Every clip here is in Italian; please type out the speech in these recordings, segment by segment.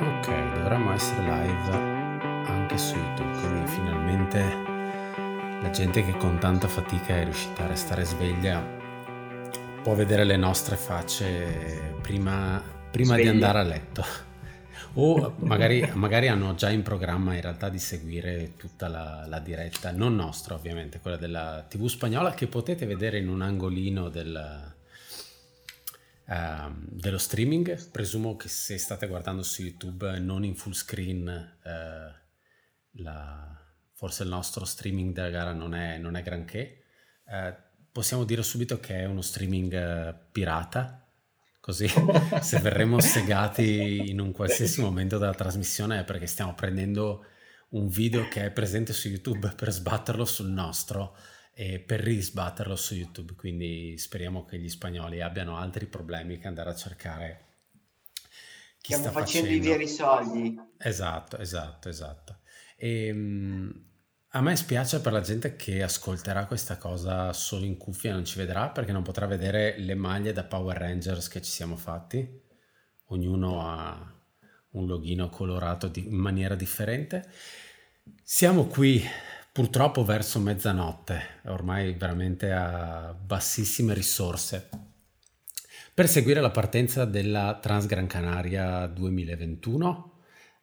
Ok, dovremmo essere live anche su YouTube, quindi finalmente la gente che con tanta fatica è riuscita a restare sveglia può vedere le nostre facce prima, prima di andare a letto. O magari, magari, hanno già in programma in realtà di seguire tutta la, la, diretta, non nostra ovviamente, quella della TV spagnola che potete vedere in un angolino del, uh, dello streaming. Presumo che se state guardando su YouTube non in full screen, uh, la, forse il nostro streaming della gara non è, non è granché. Uh, possiamo dire subito che è uno streaming pirata Così se verremo segati in un qualsiasi momento della trasmissione è perché stiamo prendendo un video che è presente su YouTube per sbatterlo sul nostro e per risbatterlo su YouTube. Quindi speriamo che gli spagnoli abbiano altri problemi che andare a cercare chi Stiamo sta facendo, facendo i veri soldi. Esatto, esatto, esatto. E, ehm, a me spiace per la gente che ascolterà questa cosa solo in cuffia e non ci vedrà perché non potrà vedere le maglie da Power Rangers che ci siamo fatti. Ognuno ha un logino colorato di, in maniera differente. Siamo qui purtroppo verso mezzanotte, ormai veramente a bassissime risorse, per seguire la partenza della Transgran Canaria 2021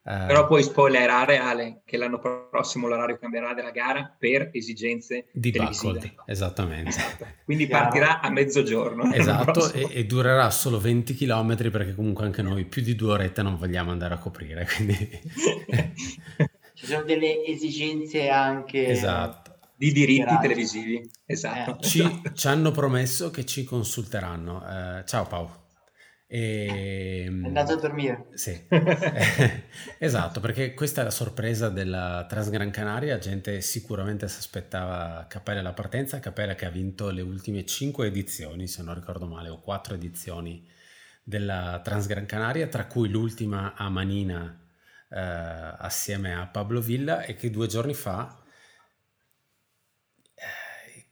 Uh, Però puoi spoilerare, Ale, che l'anno prossimo l'orario cambierà della gara per esigenze di televisive. esattamente. Esatto. Quindi partirà a mezzogiorno. Esatto, e, e, durerà solo 20 km perché comunque anche noi più di due orette non vogliamo andare a coprire. Quindi... Ci sono delle esigenze anche... Esatto. Di diritti televisivi, esatto. Eh. Ci, ci, hanno promesso che ci consulteranno. Uh, ciao Paolo. E... È andato a dormire. Sì, esatto, perché questa è la sorpresa della Transgran Canaria, gente sicuramente si aspettava Capella alla partenza, Capella che ha vinto le ultime cinque edizioni, se non ricordo male, o quattro edizioni della Transgran Canaria, tra cui l'ultima a Manina eh, assieme a Pablo Villa e che due giorni fa eh,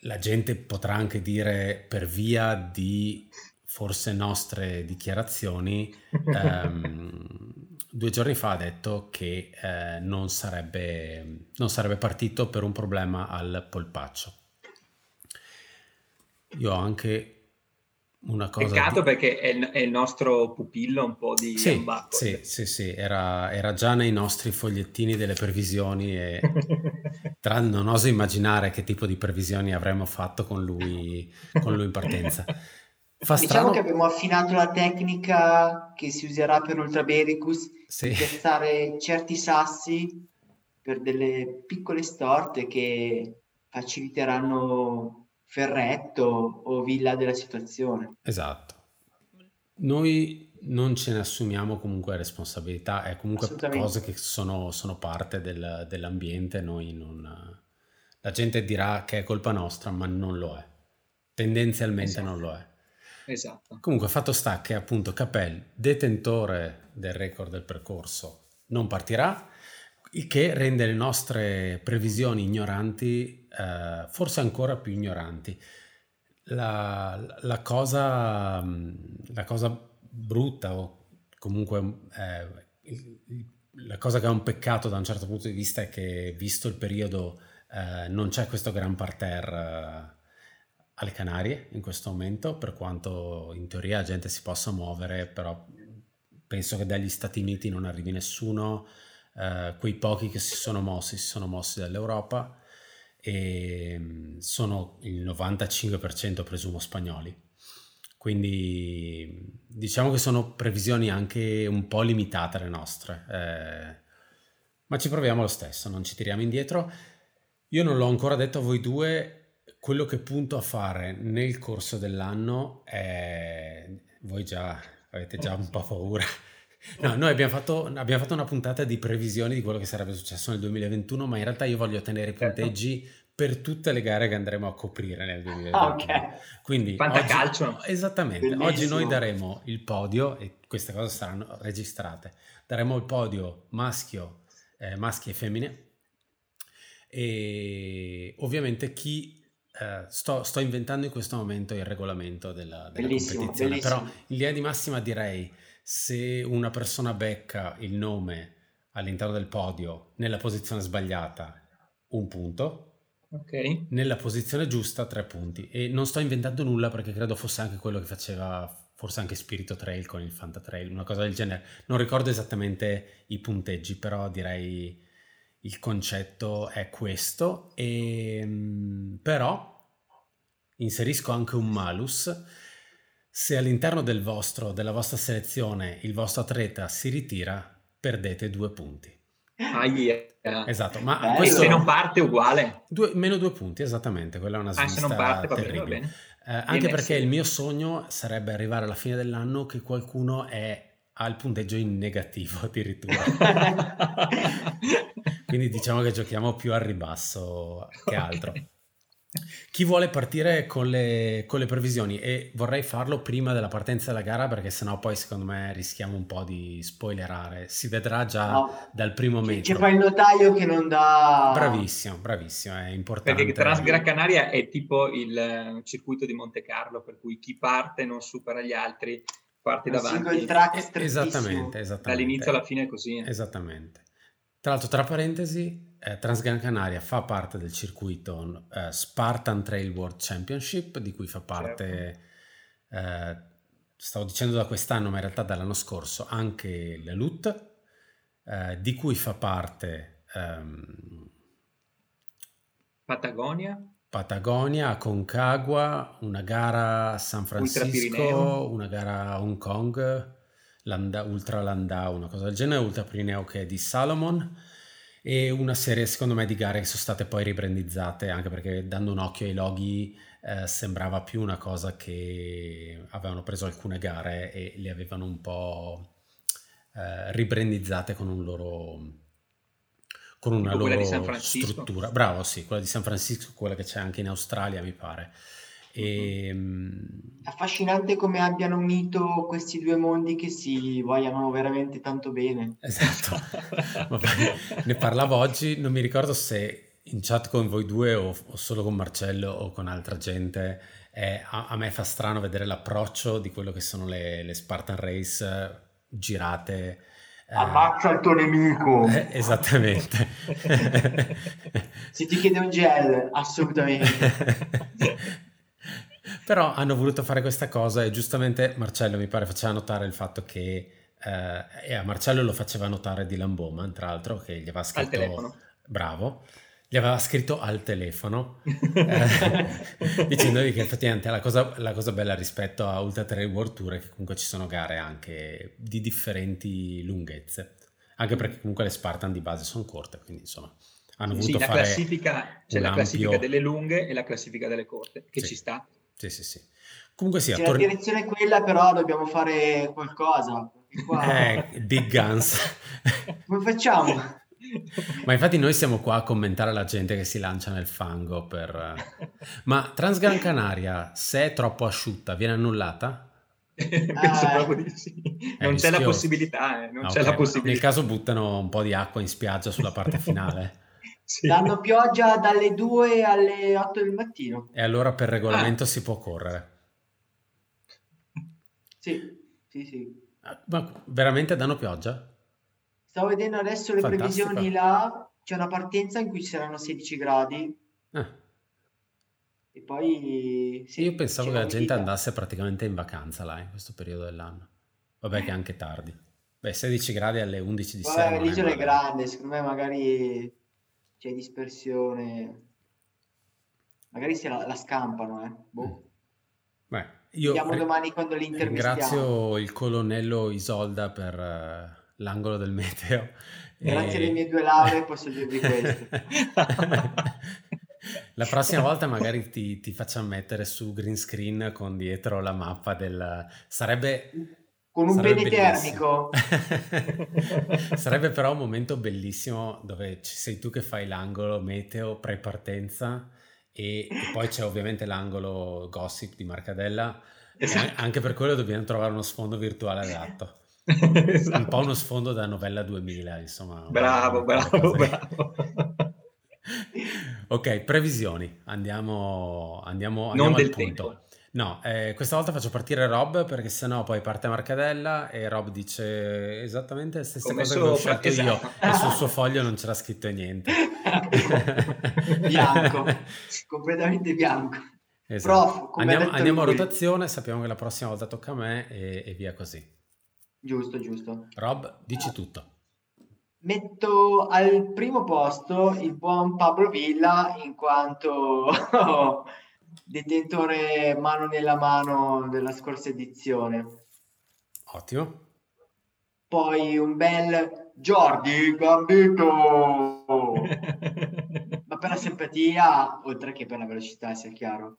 la gente potrà anche dire per via di forse nostre dichiarazioni, ehm, due giorni fa ha detto che eh, non, sarebbe, non sarebbe partito per un problema al polpaccio. Io ho anche una cosa... Peccato di... perché è il, è il, nostro pupillo un po' di... Sì, sì, sì, sì, Era, era, già nei nostri fogliettini delle previsioni e tra, non oso immaginare che tipo di previsioni avremmo fatto con lui, con lui in partenza. Fa diciamo strano. che abbiamo affinato la tecnica che si userà per Ultrabericus sì. piazzare certi sassi per delle piccole storte che faciliteranno Ferretto o Villa della situazione. Esatto. Noi non ce ne assumiamo comunque responsabilità, è comunque cose che sono, sono parte del, dell'ambiente, noi non... La gente dirà che è colpa nostra, ma non lo è. Tendenzialmente esatto. non lo è. Esatto. Comunque, fatto sta che appunto Capel, detentore del record del percorso, non partirà, il che rende le nostre previsioni ignoranti, eh, forse ancora più ignoranti. La, la, cosa, la cosa brutta o comunque eh, la cosa che è un peccato da un certo punto di vista è che visto il periodo eh, non c'è questo gran parterre alle Canarie in questo momento, per quanto in teoria la gente si possa muovere, però penso che dagli Stati Uniti non arrivi nessuno, eh, quei pochi che si sono mossi si sono mossi dall'Europa e mm, sono il 95% presumo spagnoli. Quindi diciamo che sono previsioni anche un po' limitate le nostre, eh, ma ci proviamo lo stesso, non ci tiriamo indietro. Io non l'ho ancora detto a voi due, quello che punto a fare nel corso dell'anno è... Voi già avete già un po' paura. No, noi abbiamo fatto, abbiamo fatto, una puntata di previsioni di quello che sarebbe successo nel 2021, ma in realtà io voglio tenere i certo. punteggi per tutte le gare che andremo a coprire nel 2021. Ah, okay. Quindi Fantacalcio. Oggi, esattamente, Bellissimo. oggi noi daremo il podio, e queste cose saranno registrate, daremo il podio maschio, eh, maschi e femmine, e ovviamente chi eh, sto, sto, inventando in questo momento il regolamento della, della bellissimo, competizione, bellissimo. però in linea di massima direi se una persona becca il nome all'interno del podio nella posizione sbagliata, un punto. Ok. Nella posizione giusta, tre punti. E non sto inventando nulla perché credo fosse anche quello che faceva forse anche Spirito Trail con il Fanta Trail, una cosa del genere. Non ricordo esattamente i punteggi, però direi il concetto è questo. E, ehm, però inserisco anche un malus. Se all'interno del vostro, della vostra selezione il vostro atleta si ritira, perdete due punti. Ah, yeah. Esatto, ma Beh, questo... se non parte uguale. Due, meno due punti, esattamente, quella è una svista ah, se non parte, va bene, va bene. Eh, anche perché il mio sogno sarebbe arrivare alla fine dell'anno che qualcuno è al punteggio in negativo addirittura. Quindi diciamo che giochiamo più al ribasso che altro. Okay. Chi vuole partire con le, con le, previsioni e vorrei farlo prima della partenza della gara perché sennò poi secondo me rischiamo un po' di spoilerare. Si vedrà già no. dal primo metro. C'è poi il notaio che non dà... Bravissimo, bravissimo, è importante. Perché Transgran Canaria è tipo il eh, circuito di Monte Carlo per cui chi parte non supera gli altri, parte davanti. Il track eh, esattamente, esattamente. Dall'inizio alla fine è così. Esattamente. Tra l'altro, tra parentesi, eh, Transgran Canaria fa parte del circuito eh, Spartan Trail World Championship, di cui fa parte, certo. eh, stavo dicendo da quest'anno, ma in realtà dall'anno scorso, anche la LUT, eh, di cui fa parte ehm, Patagonia. Patagonia, Concagua, una gara a San Francisco, una gara a Hong Kong, Landa, Ultra Landau, una cosa del genere, Ultra Pirineo che è di Salomon e una serie secondo me di gare che sono state poi ribrandizzate anche perché dando un occhio ai loghi eh, sembrava più una cosa che avevano preso alcune gare e le avevano un po' eh, ribrandizzate con un loro con una tipo loro struttura. Bravo, sì, quella di San Francisco, quella che c'è anche in Australia, mi pare. E, ehm, Affascinante come abbiano unito questi due mondi che si vogliano veramente tanto bene. Esatto, ne parlavo oggi, non mi ricordo se in chat con voi due o, o solo con Marcello o con altra gente. Eh, a, a, me fa strano vedere l'approccio di quello che sono le, le Spartan Race girate. Eh, Ammazza il tuo nemico! Eh, esattamente. Se ti chiede un gel, assolutamente. Però hanno voluto fare questa cosa e giustamente Marcello mi pare faceva notare il fatto che eh, e a Marcello lo faceva notare Dylan Bowman, tra l'altro, che gli aveva scritto... Bravo. Gli aveva scritto al telefono eh, dicendogli che effettivamente la cosa, la cosa, bella rispetto a Ultra Trail World Tour è che comunque ci sono gare anche di differenti lunghezze anche perché comunque le Spartan di base sono corte quindi insomma hanno sì, voluto la fare classifica, c'è la classifica delle lunghe e la classifica delle corte che sì. ci sta sì, sì, sì. Comunque sia. Sì, tor- la direzione è quella, però dobbiamo fare qualcosa. Qua... Eh, big guns. Come facciamo? Ma infatti noi siamo qua a commentare la gente che si lancia nel fango per... Ma Transgran Canaria, se è troppo asciutta, viene annullata? Penso ah, proprio di sì. Non c'è la possibilità, eh. non ah, c'è okay. la possibilità. Nel caso buttano un po' di acqua in spiaggia sulla parte finale. Sì. Danno pioggia dalle 2 alle 8 del mattino. E allora per regolamento ah. si può correre. Sì, sì, sì. Ah, ma veramente danno pioggia? Stavo vedendo adesso le Fantastico. previsioni là. C'è una partenza in cui ci saranno 16 gradi. Ah. E poi... Sì, Io pensavo che la gente vita. andasse praticamente in vacanza là in questo periodo dell'anno. Vabbè che è anche tardi. Beh, 16 gradi alle 11 di Vabbè, sera. l'isola è, è grande, secondo me magari c'è dispersione. Magari se la, la scampano, eh. Boh. Beh, io Vediamo domani quando li Ringrazio il colonnello Isolda per uh, l'angolo del meteo. Grazie e... alle mie due lauree posso dirvi questo. La prossima volta magari ti, ti facciamo mettere su green screen con dietro la mappa del... Sarebbe con un pene termico. Sarebbe però un momento bellissimo dove ci sei tu che fai l'angolo meteo pre-partenza e, e poi c'è ovviamente l'angolo gossip di Marcadella. Esatto. Anche per quello dobbiamo trovare uno sfondo virtuale adatto. esatto. Un po' uno sfondo da novella 2000, insomma. Bravo, bravo, bravo. ok, previsioni. Andiamo, andiamo, andiamo non al del punto. tempo. No, eh, questa volta faccio partire Rob perché sennò poi parte Marcadella e Rob dice esattamente le stesse Come cose che ho scelto io esatto. e sul suo foglio non c'era scritto niente. bianco, completamente bianco. Esatto. Prof, Andiamo, andiamo a rotazione, sappiamo che la prossima volta tocca a me e, e via così. Giusto, giusto. Rob, dici tutto. Metto al primo posto il buon Pablo Villa in quanto detentore mano nella mano della scorsa edizione. Ottimo. Poi un bel Jordi Gambito, ma per la simpatia oltre che per la velocità, sia chiaro.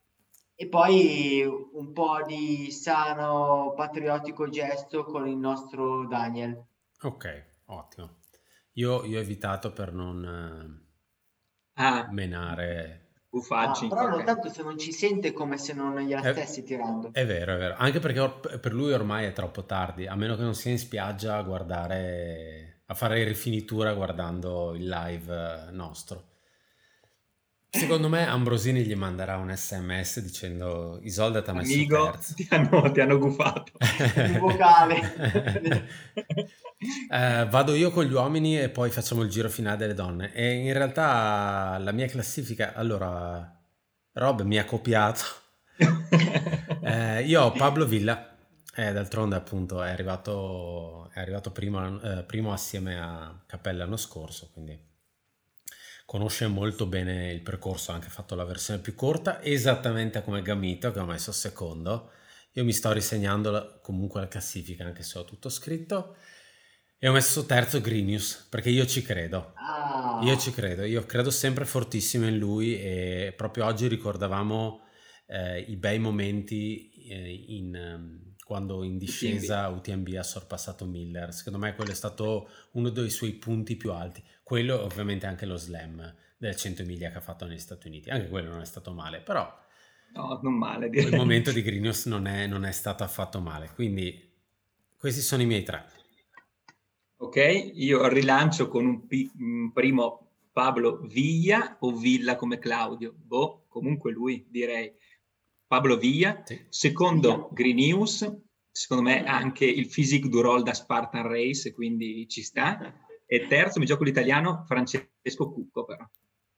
E poi un po' di sano patriottico gesto con il nostro Daniel. Ok, ottimo. Io, io ho evitato per non Ah, eh, menare. Buffaggi. Ah, però tanto se non ci sente come se non gliela Eh, stessi tirando. È vero, è vero. Anche perché or- per lui ormai è troppo tardi, a meno che non sia in spiaggia a guardare, a fare rifinitura guardando il live eh, nostro. Secondo me Ambrosini gli manderà un sms dicendo Isolda ti ha messo Amigo, terzo. ti hanno, ti hanno gufato. Un vocale. Eh, vado io con gli uomini e poi facciamo il giro finale delle donne. E in realtà la mia classifica, allora, Rob mi ha copiato. Eh, io ho Pablo Villa, eh, d'altronde appunto è arrivato, è arrivato primo, eh, primo assieme a Cappella l'anno scorso, quindi conosce molto bene il percorso, ha anche fatto la versione più corta, esattamente come Gamito che ho messo secondo. Io mi sto risegnando la- comunque la classifica, anche se ho tutto scritto. E ho messo terzo Grinius, perché io ci credo. Ah, Io ci credo, io credo sempre fortissimo in lui e proprio oggi ricordavamo eh, i bei momenti eh, in, ehm, quando in discesa UTMB ha sorpassato Miller. Secondo me quello è stato uno dei suoi punti più alti. Quello ovviamente anche lo slam del 100 miglia che ha fatto negli Stati Uniti. Anche quello non è stato male, però No, non male. quel direi. momento di Grinius non è, non è stato affatto male. Quindi questi sono i miei tre. Ok, io rilancio con un, pi- un primo Pablo Villa o Villa come Claudio. Boh, comunque lui direi Pablo Villa. Sì. Secondo Green secondo me anche il physique du roll da Spartan Race, quindi ci sta. E terzo mi gioco l'italiano Francesco Cucco però.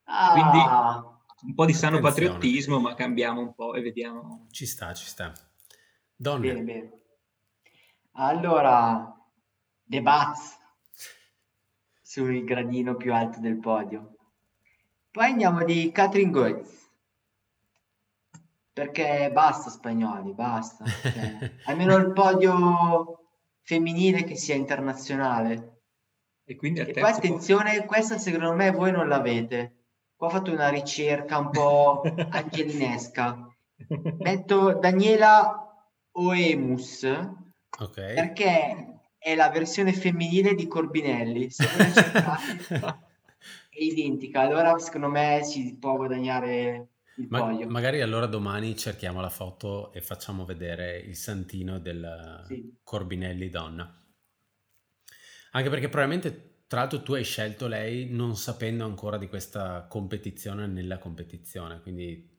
ah, quindi- Un po' di sano Attenzione. patriottismo, ma cambiamo un po' e vediamo. Ci sta, ci sta. Donne. bene, bene. Allora, The Bats sul gradino più alto del podio. Poi andiamo di Catherine Goetz. Perché basta spagnoli, basta. Cioè, almeno il podio femminile che sia internazionale. E quindi E poi attenzione, questa secondo me voi non l'avete. Qua ho fatto una ricerca un po' angelinesca. posto. Metto Daniela Oemus Ok. perché è la versione femminile di Corbinelli. Se voi la cercate è identica, allora secondo me si può guadagnare Ma- magari allora domani cerchiamo la foto e facciamo vedere il santino del Sì. Corbinelli donna. Anche perché probabilmente, tra l'altro, tu hai scelto lei non sapendo ancora di questa competizione nella competizione. Quindi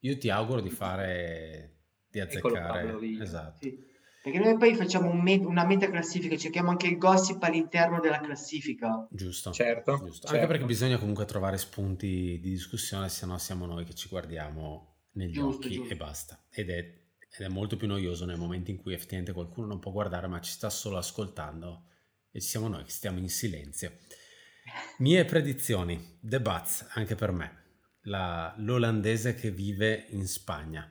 io ti auguro di fare, di azzeccare. Pablo. Esatto. Sì. Perché noi poi facciamo un me- una meta classifica, cerchiamo anche il gossip all'interno della classifica. Giusto. Certo, Giusto. certo. Anche perché bisogna comunque trovare spunti di discussione, se no siamo noi che ci guardiamo negli Giusto, occhi giusto. e basta. Ed è, ed è molto più noioso nel momento in cui effettivamente qualcuno non può guardare, ma ci sta solo ascoltando e ci siamo noi che stiamo in silenzio. Mie predizioni, The Bats, anche per me, la- l'olandese che vive in Spagna.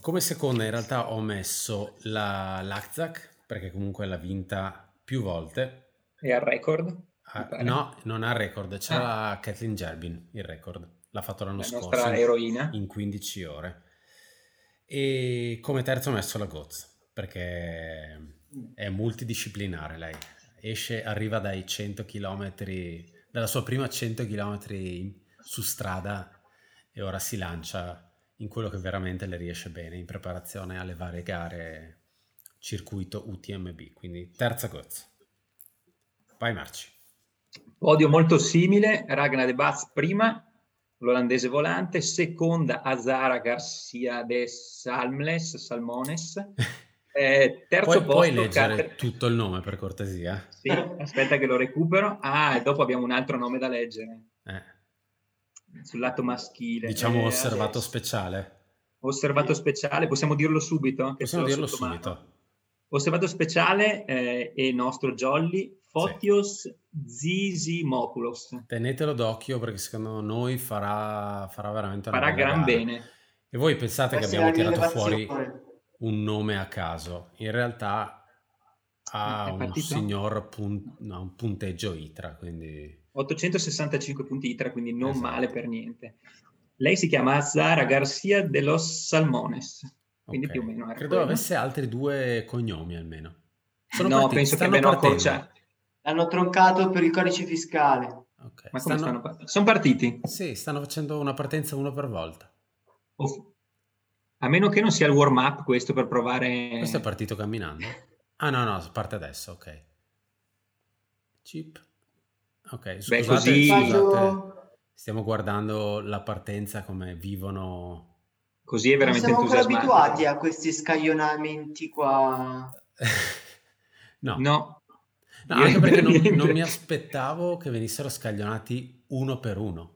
Come seconda in realtà ho messo la Laczac, perché comunque l'ha vinta più volte, E al record? Ah, no, non ha il record, c'è la Kathleen Gerbin il record, l'ha fatto l'anno La scorso nostra in, eroina. in 15 ore. E come terzo ho messo la Goz, perché è multidisciplinare lei, esce, arriva dai 100 km, dalla sua prima 100 km su strada e ora si lancia in quello che veramente le riesce bene in preparazione alle varie gare circuito UTMB, quindi terza Goz. Vai Marci. Podio molto simile, Ragnar de Baz prima, l'olandese volante, seconda Azara Garcia de Salmles, Salmones, eh, terzo puoi, posto... Puoi leggere Cater... tutto il nome per cortesia? Sì, aspetta che lo recupero. Ah, e dopo abbiamo un altro nome da leggere. Eh. Sul lato maschile. Diciamo eh, osservato adesso. speciale. Osservato speciale, possiamo dirlo subito? Possiamo dirlo subito. Osservato speciale eh, è nostro Jolly Fotios sì. Zisimopoulos. Tenetelo d'occhio perché secondo noi farà, farà veramente farà gran gara. bene. E voi pensate che abbiamo tirato fuori un nome a caso. In realtà ha un signor pun- no, un punteggio ITRA, quindi... 865 punti ITRA, quindi non esatto. male per niente. Lei si chiama Azara Garcia de los Salmones, quindi okay. più o meno. Credo quello. avesse altri due cognomi almeno. Sono no, partiti, penso che abbiano accorciato. L'hanno troncato per il codice fiscale. Okay. Ma come stanno... stanno... Sono partiti? Sì, stanno facendo una partenza uno per volta. Oh. A meno che non sia il warm up questo per provare... Questo è partito camminando? Ah no, no, parte adesso, ok. Chip. Ok, scusate, Beh, così... scusate. Stiamo guardando la partenza come vivono. Così è veramente non siamo ancora abituati a questi scaglionamenti qua. no. No. no anche perché non, non, mi aspettavo che venissero scaglionati uno per uno.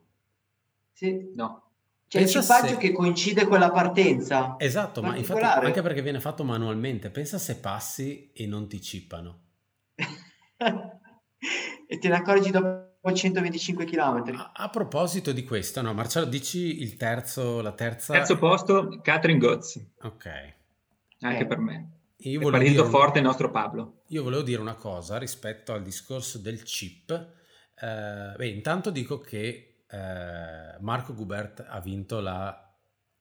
Sì. No. C'è Pensa il cipaggio se... che coincide con la partenza. Esatto, ma infatti anche perché viene fatto manualmente. Pensa se passi e non ti cippano. e te ne accorgi dopo 125 km. A, a, proposito di questo, no, Marcello, dici il terzo, la terza... Terzo posto, Catherine Gotz. Ok. Anche eh. per me. Io è partito forte il nostro Pablo. Io volevo dire una cosa rispetto al discorso del chip. Eh, beh, intanto dico che eh, Marco Gubert ha vinto la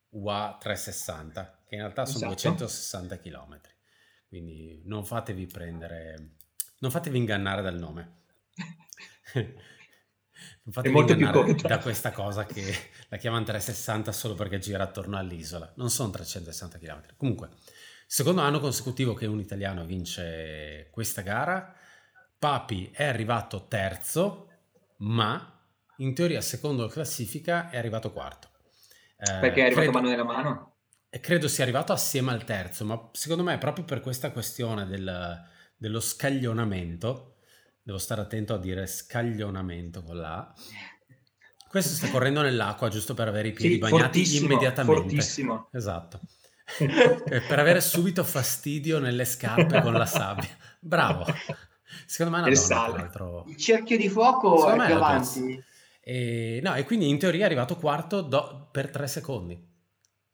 UA 360, che in realtà sono esatto. 260 km. Quindi non fatevi prendere, non fatevi ingannare dal nome. Infatti è molto più corta. da questa cosa che la chiamano 360 solo perché gira attorno all'isola. Non sono 360 km. Comunque, secondo anno consecutivo che un italiano vince questa gara. Papi è arrivato terzo, ma in teoria secondo la classifica è arrivato quarto. Eh, perché è arrivato credo, mano nella mano? E credo sia arrivato assieme al terzo, ma secondo me proprio per questa questione del, dello scaglionamento Devo stare attento a dire scaglionamento con la Questo sta correndo nell'acqua giusto per avere i piedi sì, bagnati immediatamente. Fortissimo. Esatto. per avere subito fastidio nelle scarpe con la sabbia. Bravo. Secondo me è una il donna, altro... Il cerchio di fuoco Secondo è più avanti. E, no, e quindi in teoria è arrivato quarto do, per tre secondi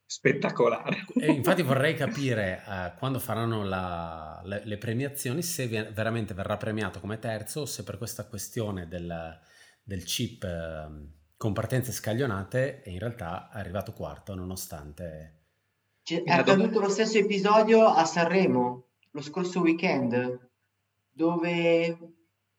spettacolare. E infatti vorrei capire uh, quando faranno la, le, le, premiazioni se viene, veramente verrà premiato come terzo o se per questa questione del, del chip uh, con partenze scaglionate in realtà è arrivato quarto nonostante... C'è, è accaduto lo stesso episodio a Sanremo lo scorso weekend dove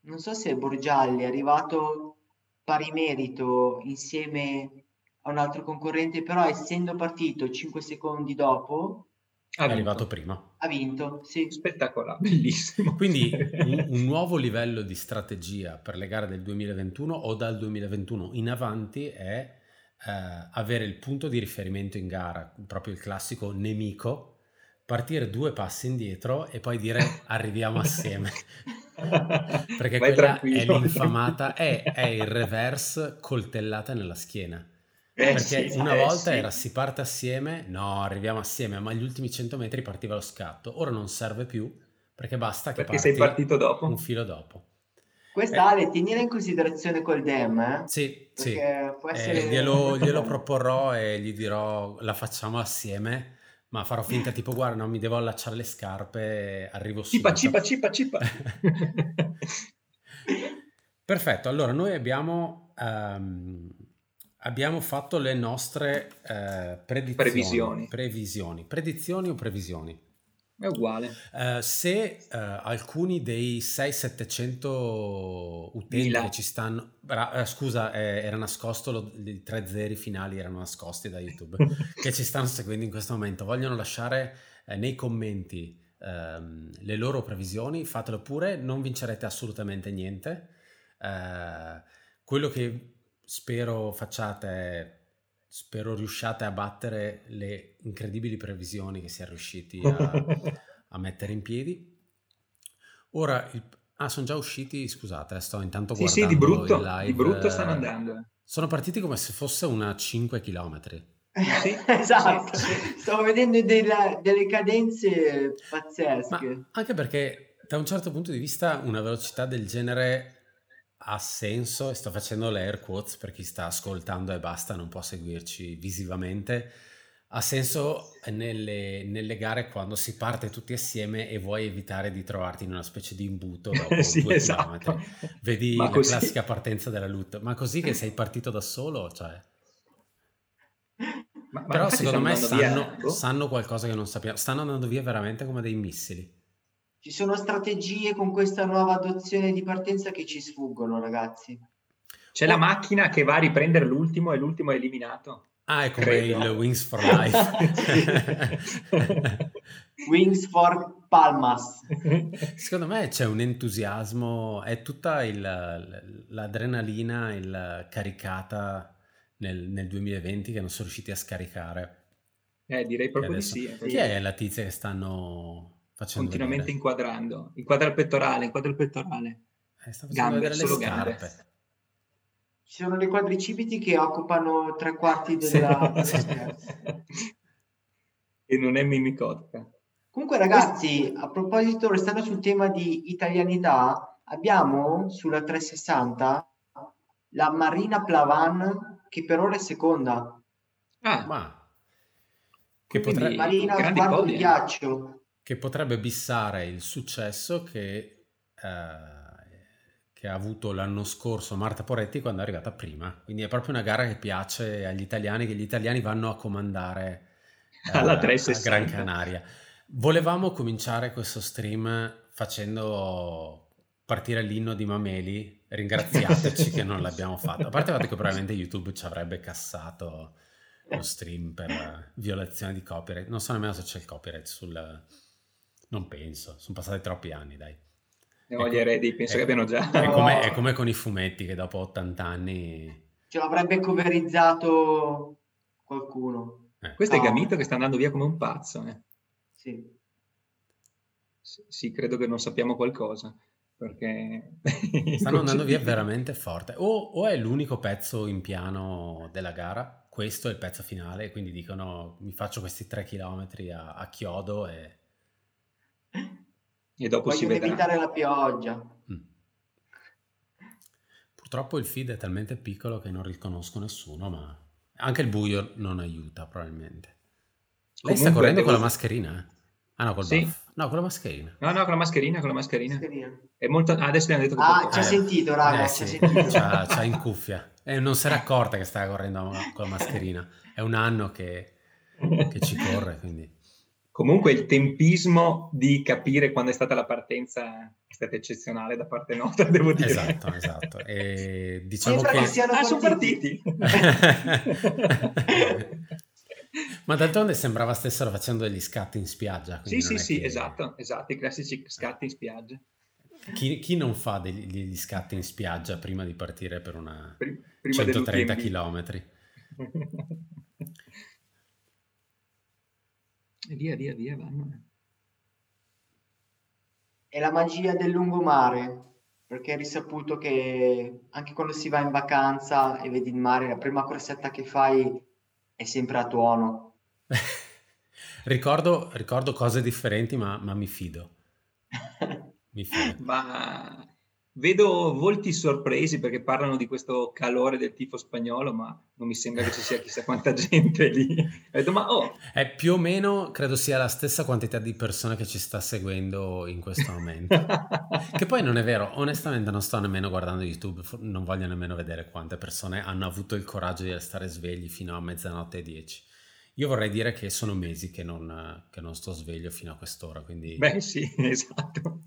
non so se Borgialli è arrivato pari merito insieme a un altro concorrente, però essendo partito 5 secondi dopo, è arrivato prima. Ha vinto, sì. Spettacolare, bellissimo. Quindi un, un, nuovo livello di strategia per le gare del 2021 o dal 2021 in avanti è eh, avere il punto di riferimento in gara, proprio il classico nemico, partire due passi indietro e poi dire arriviamo assieme. Perché Vai quella tranquillo. è l'infamata, è, è il reverse coltellata nella schiena. Eh, Perché sì, una eh, volta sì. era si parte assieme, no, arriviamo assieme, ma gli ultimi 100 metri partiva lo scatto. Ora non serve più perché basta che perché sei partito dopo. un filo dopo. Questa eh. Ale, tenere in considerazione col DEM, eh? Sì, sì. Essere... Eh, glielo, glielo proporrò e gli dirò la facciamo assieme, ma farò finta tipo guarda non mi devo allacciare le scarpe, arrivo subito. Cipa, cipa, cipa, cipa. Perfetto, allora noi abbiamo... Um, Abbiamo fatto le nostre eh, previsioni. previsioni. Predizioni o previsioni? È uguale. Uh, se uh, alcuni dei 6-700 utenti Mila. che ci stanno... Bra- uh, scusa, eh, era nascosto, lo, i tre zeri finali erano nascosti da YouTube, che ci stanno seguendo in questo momento, vogliono lasciare nei commenti ehm, le loro previsioni, fatelo pure, non vincerete assolutamente niente Eh, quello che spero facciate spero riusciate a battere le incredibili previsioni che si è riusciti a, a mettere in piedi. Ora, il, ah, sono già usciti, scusate, sto intanto sì, guardando sì, di brutto, live. Di brutto stanno andando. Sono partiti come se fosse una 5 km. Sì, esatto, sì. stavo vedendo delle, delle cadenze pazzesche. Ma anche perché da un certo punto di vista una velocità del genere ha senso e sto facendo le air quotes per chi sta ascoltando e basta, non può seguirci visivamente. Ha senso nelle, nelle, gare quando si parte tutti assieme e vuoi evitare di trovarti in una specie di imbuto dopo sì, due esatto. chilometri. Vedi Ma la così... classica partenza della loot. Ma così che sei partito da solo, cioè... Ma, Però secondo me sanno, boh. sanno qualcosa che non sappiamo. Stanno andando via veramente come dei missili. Ci sono strategie con questa nuova adozione di partenza che ci sfuggono, ragazzi. C'è la macchina che va a riprendere l'ultimo e l'ultimo è eliminato. Ah, è come Credo. il Wings for Life. Wings for Palmas. Secondo me c'è un entusiasmo, è tutta il, l'adrenalina il caricata nel, nel, 2020 che non sono riusciti a scaricare. Eh, direi proprio di sì. Chi è la tizia che stanno continuamente vedere. inquadrando. Inquadra il pettorale, inquadra il pettorale. Eh, gambe, scarpe. Gambe. Ci sono dei quadricipiti che occupano tre quarti della... Sì. e non è mimicotica. Comunque ragazzi, a proposito, restando sul tema di italianità, abbiamo sulla 360 la Marina Plavan che per ora è seconda. Ah, ma che potrebbe... Marina di Ghiaccio che potrebbe bissare il successo che, eh, che, ha avuto l'anno scorso Marta Poretti quando è arrivata prima. Quindi è proprio una gara che piace agli italiani, che gli italiani vanno a comandare eh, alla 360. a Gran Canaria. Volevamo cominciare questo stream facendo partire l'inno di Mameli, ringraziateci che non l'abbiamo fatto. A parte il fatto che probabilmente YouTube ci avrebbe cassato lo stream per violazione di copyright. Non so nemmeno se c'è il copyright sul, non penso, sono passati troppi anni, dai. Ne ho gli eredi, penso che abbiano già. È come, è come, con i fumetti che dopo 80 anni... Ce l'avrebbe coverizzato qualcuno. Eh. Questo no. è Gamito che sta andando via come un pazzo. Eh. Sì. sì. credo che non sappiamo qualcosa. Perché stanno andando via veramente forte. O, o, è l'unico pezzo in piano della gara, questo è il pezzo finale, quindi dicono mi faccio questi tre chilometri a, a chiodo e e dopo Voglio si vedrà. evitare la pioggia. Mm. Purtroppo il feed è talmente piccolo che non riconosco nessuno, ma anche il buio non aiuta probabilmente. Lei sta correndo con la mascherina? Ah no, col sì. buff. No, con la mascherina. No, no, con la mascherina, con la mascherina. mascherina. È molto... ah, adesso abbiamo detto che Ah, ci ha eh, sentito, raga, eh, sì. sentito. C'ha, c'ha, in cuffia. E non si era accorta che stava correndo con la mascherina. È un anno che, che ci corre, quindi... Comunque il tempismo di capire quando è stata la partenza è stato eccezionale da parte nostra, devo dire. Esatto, esatto. E diciamo che... Siano ah, sono partiti! Ma d'altronde sembrava stessero facendo degli scatti in spiaggia. Sì, sì, sì, che... esatto, esatto, i classici scatti in spiaggia. Chi, chi, non fa degli, degli, scatti in spiaggia prima di partire per una prima 130 km? E via, via, via, vanno. È la magia del lungomare, perché è risaputo che anche quando si va in vacanza e vedi il mare, la prima corsetta che fai è sempre a tuono. ricordo, ricordo cose differenti, ma, ma mi fido. mi fido. ma Vedo volti sorpresi perché parlano di questo calore del tifo spagnolo, ma non mi sembra che ci sia chissà quanta gente lì. Detto, ma oh. È più o meno, credo sia la stessa quantità di persone che ci sta seguendo in questo momento. che poi non è vero, onestamente non sto nemmeno guardando YouTube, non voglio nemmeno vedere quante persone hanno avuto il coraggio di restare svegli fino a mezzanotte e dieci. Io vorrei dire che sono mesi che non, che non sto sveglio fino a quest'ora, quindi... Beh sì, esatto.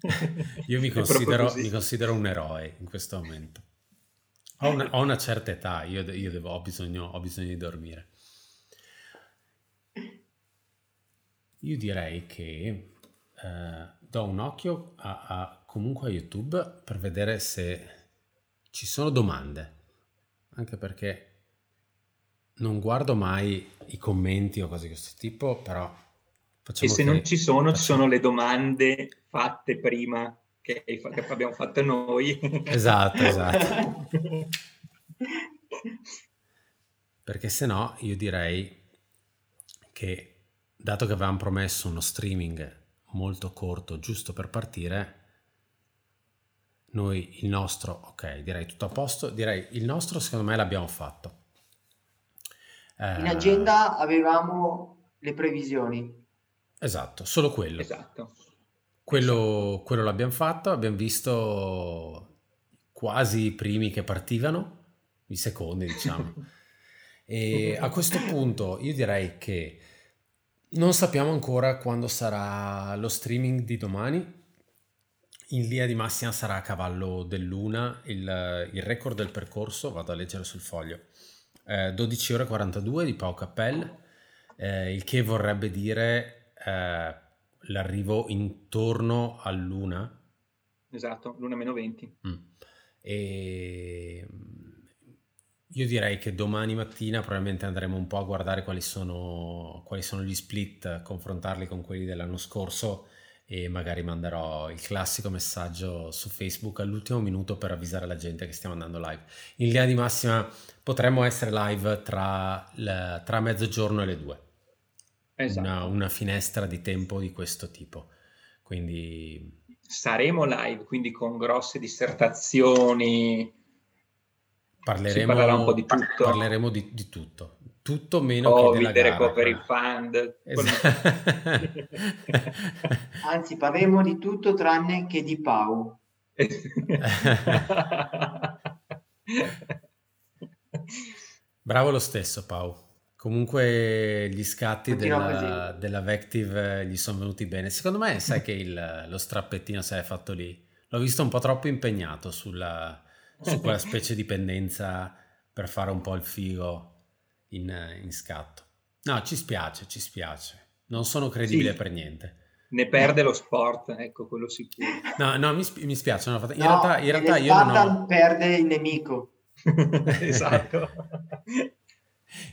Io mi considero, mi considero, un eroe in questo momento. Ho una, ho una certa età, io, io devo, ho, bisogno, ho bisogno di dormire. Io direi che eh, do un occhio a, a, comunque a YouTube per vedere se ci sono domande, anche perché non guardo mai i commenti o cose di questo tipo, però facciamo E se che... non ci sono, facciamo... ci sono le domande fatte prima che, che abbiamo fatto noi. Esatto, esatto. perché se no io direi che dato che avevamo promesso uno streaming molto corto giusto per partire, noi il nostro, ok, direi tutto a posto, direi il nostro secondo me l'abbiamo fatto. Eh, In agenda avevamo le previsioni. Esatto, solo quello. Esatto. Quello, quello l'abbiamo fatto, abbiamo visto quasi i primi che partivano, i secondi diciamo. e a questo punto io direi che non sappiamo ancora quando sarà lo streaming di domani. In linea di massima sarà a cavallo dell'una il, il record del percorso, vado a leggere sul foglio. Eh, 12 ore 42 di Pau Capel, eh, il che vorrebbe dire eh, l'arrivo intorno all'una. Esatto, l'una meno 20. Mm. E io direi che domani mattina probabilmente andremo un po' a guardare quali sono, quali sono gli split, confrontarli con quelli dell'anno scorso e magari manderò il classico messaggio su Facebook all'ultimo minuto per avvisare la gente che stiamo andando live. In linea di massima potremmo essere live tra, la, tra mezzogiorno e le due. Esatto. Una, una finestra di tempo di questo tipo. Quindi saremo live, quindi con grosse dissertazioni Parleremo, un po' di tutto. Parleremo di, di tutto. Tutto meno Covid, che della gara. recovery fund. Esatto. Anzi, parleremo di tutto tranne che di Pau. Bravo lo stesso Pau. Comunque gli scatti della, della, Vective gli sono venuti bene. Secondo me sai che il, lo strappettino si è fatto lì. L'ho visto un po' troppo impegnato sulla, su quella specie di pendenza per fare un po' il figo in, in scatto. No, ci spiace, ci spiace. Non sono credibile sì. per niente. Ne perde lo sport, ecco, quello sicuro. No, no, mi, mi spiace. In no, realtà, in realtà io non ho... perde il nemico. esatto.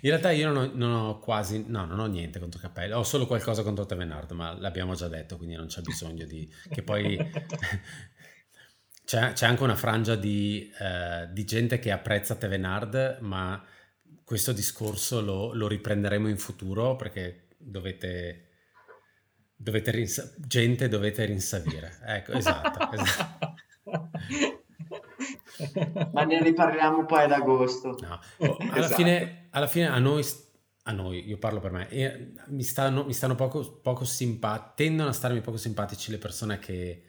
In realtà io non ho, non ho, quasi, no, non ho niente contro Cappello, ho solo qualcosa contro Tevenard, ma l'abbiamo già detto, quindi non c'è bisogno di... che poi c'è, c'è, anche una frangia di, eh, di, gente che apprezza Tevenard, ma questo discorso lo, lo riprenderemo in futuro perché dovete, dovete rinsa- gente dovete rinsavire. Ecco, esatto. esatto. ma ne riparliamo poi ad agosto. No. Oh, alla, esatto. fine, alla, fine, a noi, a noi, io parlo per me, e mi stanno, mi stanno poco, poco simpatici, tendono a starmi poco simpatici le persone che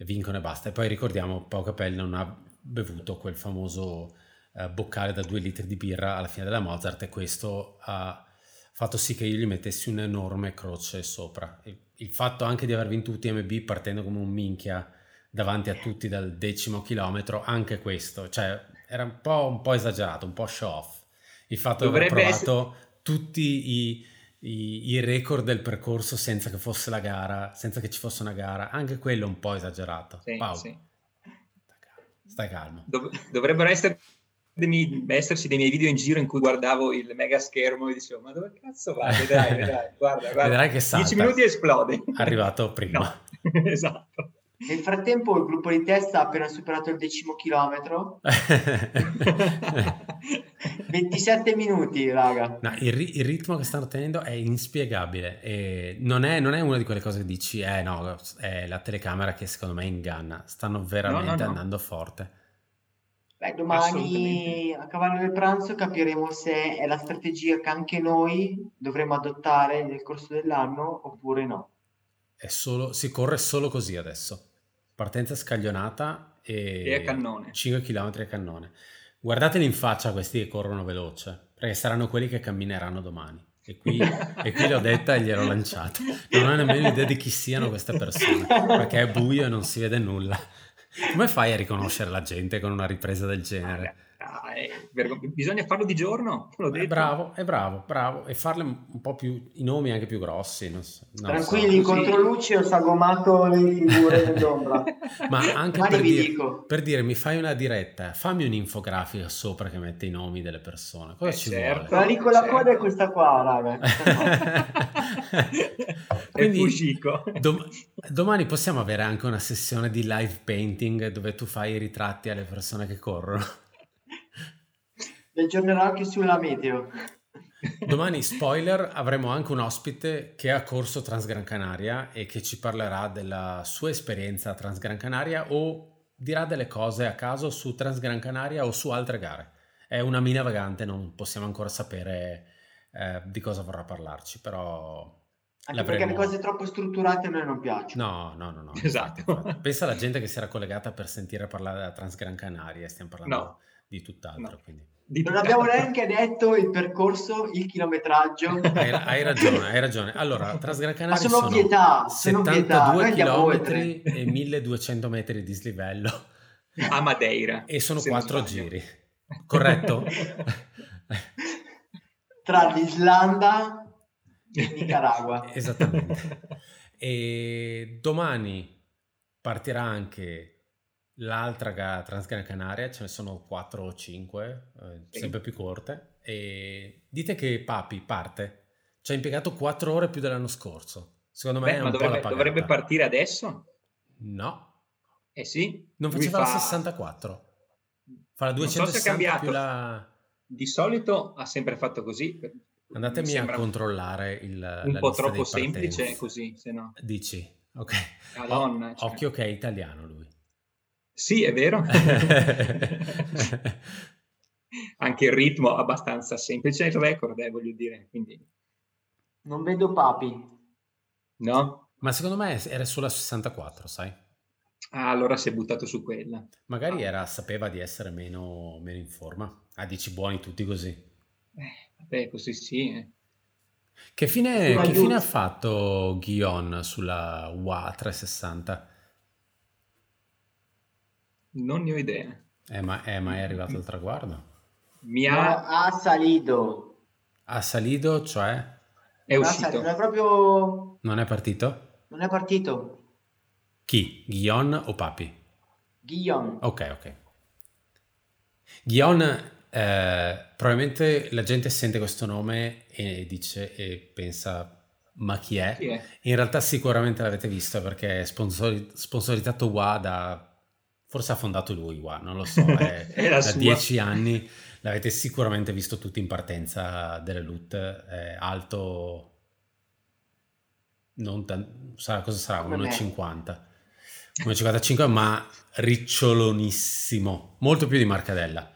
vincono e basta. E poi ricordiamo, Pau Capel non ha bevuto quel famoso eh, boccale da due litri di birra alla fine della Mozart e questo ha fatto sì che io gli mettessi un'enorme croce sopra. Il, il fatto anche di aver vinto UTMB partendo come un minchia davanti a tutti dal decimo chilometro, anche questo, cioè era un po', un po esagerato, un po' show off. Il fatto di aver provato essere... tutti i i, i, record del percorso senza che fosse la gara, senza che ci fosse una gara, anche quello un po' esagerato. Sì, Paolo, sì. stai calmo. Dov- dovrebbero essere dei, esserci dei miei video in giro in cui guardavo il mega schermo e dicevo ma dove cazzo va? Vedrai, vedrai, guarda, guarda. Vedrai che salta. 10 minuti esplode. Arrivato prima. No. esatto. Nel frattempo il gruppo di testa ha appena superato il decimo chilometro. 27 minuti, raga. No, il, ri- il, ritmo che stanno tenendo è inspiegabile. E non, è, non, è, una di quelle cose che dici, eh no, è la telecamera che secondo me inganna. Stanno veramente no, no, no. andando forte. Beh, domani a cavallo del pranzo capiremo se è la strategia che anche noi dovremo adottare nel corso dell'anno oppure no. Solo, si corre solo così adesso. Partenza scaglionata e, e a cannone. 5 km a cannone. Guardateli in faccia questi che corrono veloce, perché saranno quelli che cammineranno domani. E qui, e qui l'ho detta e gliel'ho lanciata. Non ho nemmeno idea di chi siano queste persone, perché è buio e non si vede nulla. Come fai a riconoscere la gente con una ripresa del genere? È vergog- bisogna farlo di giorno, È bravo, è bravo, bravo. E farle un po' più, i nomi anche più grossi. Non so, non Tranquilli, so. contro Luci ho sagomato le figure dell'ombra. Ma anche per, dire, per dire, mi fai una diretta, fammi un'infografica sopra che mette i nomi delle persone. Cosa eh ci certo, vuole? La lì con la certo. coda è questa qua, raga. Quindi dom- domani possiamo avere anche una sessione di live painting dove tu fai i ritratti alle persone che corrono. Vi aggiornerò anche sulla meteo. Domani, spoiler, avremo anche un ospite che ha corso Transgran Canaria e che ci parlerà della sua esperienza a Transgran Canaria o dirà delle cose a caso su Transgran Canaria o su altre gare. È una mina vagante, non possiamo ancora sapere eh, di cosa vorrà parlarci, però anche perché le cose troppo strutturate a noi non piacciono. No, no, no. no esatto. Pensa alla gente che si era collegata per sentire parlare della Transgran Canaria, stiamo parlando no. di tutt'altro. No. Quindi. Di non abbiamo neanche detto il percorso, il chilometraggio. Hai, hai ragione, hai ragione. Allora, Transgran Canaria sono, sono pietà, 72 km e 1200 metri di slivello. A Madeira. E sono quattro giri. Corretto? Tra l'Islanda Nicaragua. Esattamente. E domani partirà anche l'altra gara Transgran Canaria, ce ne sono 4 o 5, eh, sempre più corte. E dite che Papi parte. Ci ha impiegato 4 ore più dell'anno scorso. Secondo me Beh, è un dovrebbe, dovrebbe partire adesso? No. Eh sì? Non faceva fa... la 64. Fa la 260 so più la... Di solito ha sempre fatto così, Andatemi a controllare il un po' troppo semplice così, se no. Dici, ok. Madonna, cioè. Occhio che è italiano lui. Sì, è vero. Anche il ritmo abbastanza semplice, il record, eh, voglio dire. Quindi... Non vedo papi. No? Ma secondo me era sulla 64, sai? Ah, allora si è buttato su quella. Magari ah. era, sapeva di essere meno, meno in forma. Ah, dici buoni tutti così. Eh. Beh, così sì. Eh. Che fine, che fine ha fatto Guion sulla UA 360? Non ne ho idea. Eh, ma, eh, ma è arrivato al traguardo? Mi ha... ha salito. Ha salito, cioè? È uscito. Non è proprio... Non è partito? Non è partito. Chi? Guion o Papi? Guion. Ok, ok. Guion eh, probabilmente la gente sente questo nome e dice e pensa ma chi è? Chi è? In realtà sicuramente l'avete visto perché è sponsori- sponsorizzato WA da... Forse ha fondato lui WA, non lo so, è, è da sua. dieci anni. L'avete sicuramente visto tutti in partenza delle loot, è alto... Non tan- sarà, cosa sarà? 1,50 1,55 ma ricciolonissimo, molto più di Marcadella.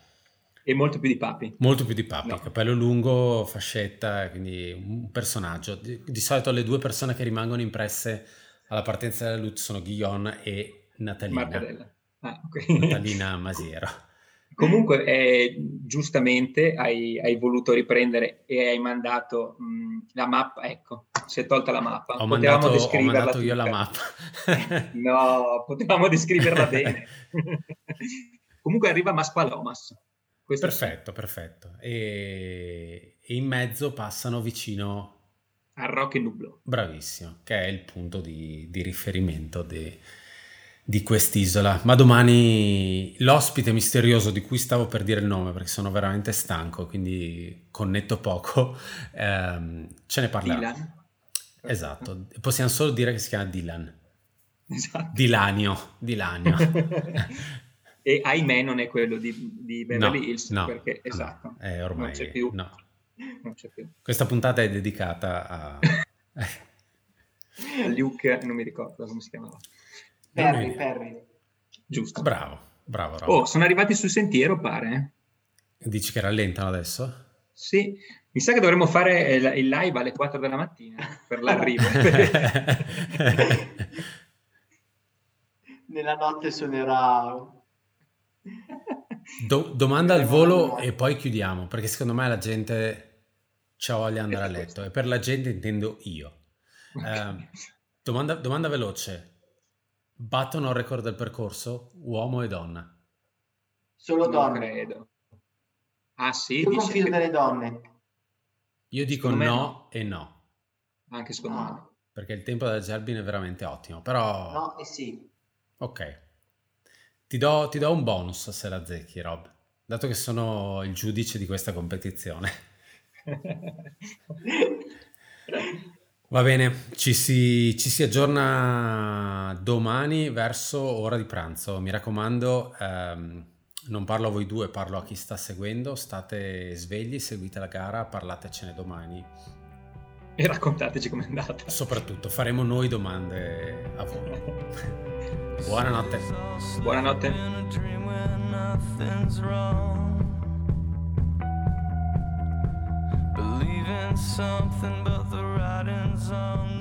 E molto più di Papi. Molto più di Papi, no. capello lungo, fascetta, quindi un personaggio. Di, di, solito le due persone che rimangono impresse alla partenza della Lut sono Guillaume e Natalina. Marcarella. Ah, okay. Natalina Masiero. Comunque, eh, giustamente hai, hai, voluto riprendere e hai mandato mh, la mappa, ecco, si è tolta la mappa. Ho potevamo mandato, ho mandato io la mappa. no, potevamo descriverla bene. Comunque arriva Maspalomas. Questo perfetto, perfetto. E, e, in mezzo passano vicino a Rock e Nublo. Bravissimo, che è il punto di, di riferimento di, di quest'isola. Ma domani l'ospite misterioso di cui stavo per dire il nome perché sono veramente stanco, quindi connetto poco, ehm, ce ne parlerà. Dylan. Esatto, possiamo solo dire che si chiama Dylan. Esatto. Dilanio, Dilanio. e ahimè non è quello di, di Beverly no, Hills no, perché esatto no, è ormai non c'è più. No. non c'è più questa puntata è dedicata a Luke non mi ricordo come si chiamava Perry Perry. Giusto. Bravo bravo, bravo. oh sono arrivati sul sentiero pare dici che rallentano adesso? sì. Mi sa che dovremmo fare il live alle 4 della mattina per l'arrivo. Nella notte suonerà. Do- domanda al volo e poi chiudiamo, perché secondo me la gente c'ha voglia di andare a letto e per la gente intendo io. Uh, domanda, domanda veloce. Battono il record del percorso uomo e donna? Solo non donne. Credo. Ah sì? Io confido che... delle donne. Io dico no, no, e no. Anche secondo no. me. Perché il tempo della Gerbin è veramente ottimo, però... No e sì. Ok. Ti do, ti do un bonus se la zecchi, Rob, dato che sono il giudice di questa competizione. Va bene, ci si, ci si, aggiorna domani verso ora di pranzo. Mi raccomando, ehm, non parlo a voi due, parlo a chi sta seguendo. State svegli, seguite la gara, parlatecene domani. E raccontateci com'è andata. Soprattutto, faremo noi domande a voi. Buonanotte. Buonanotte. something, but the gardens on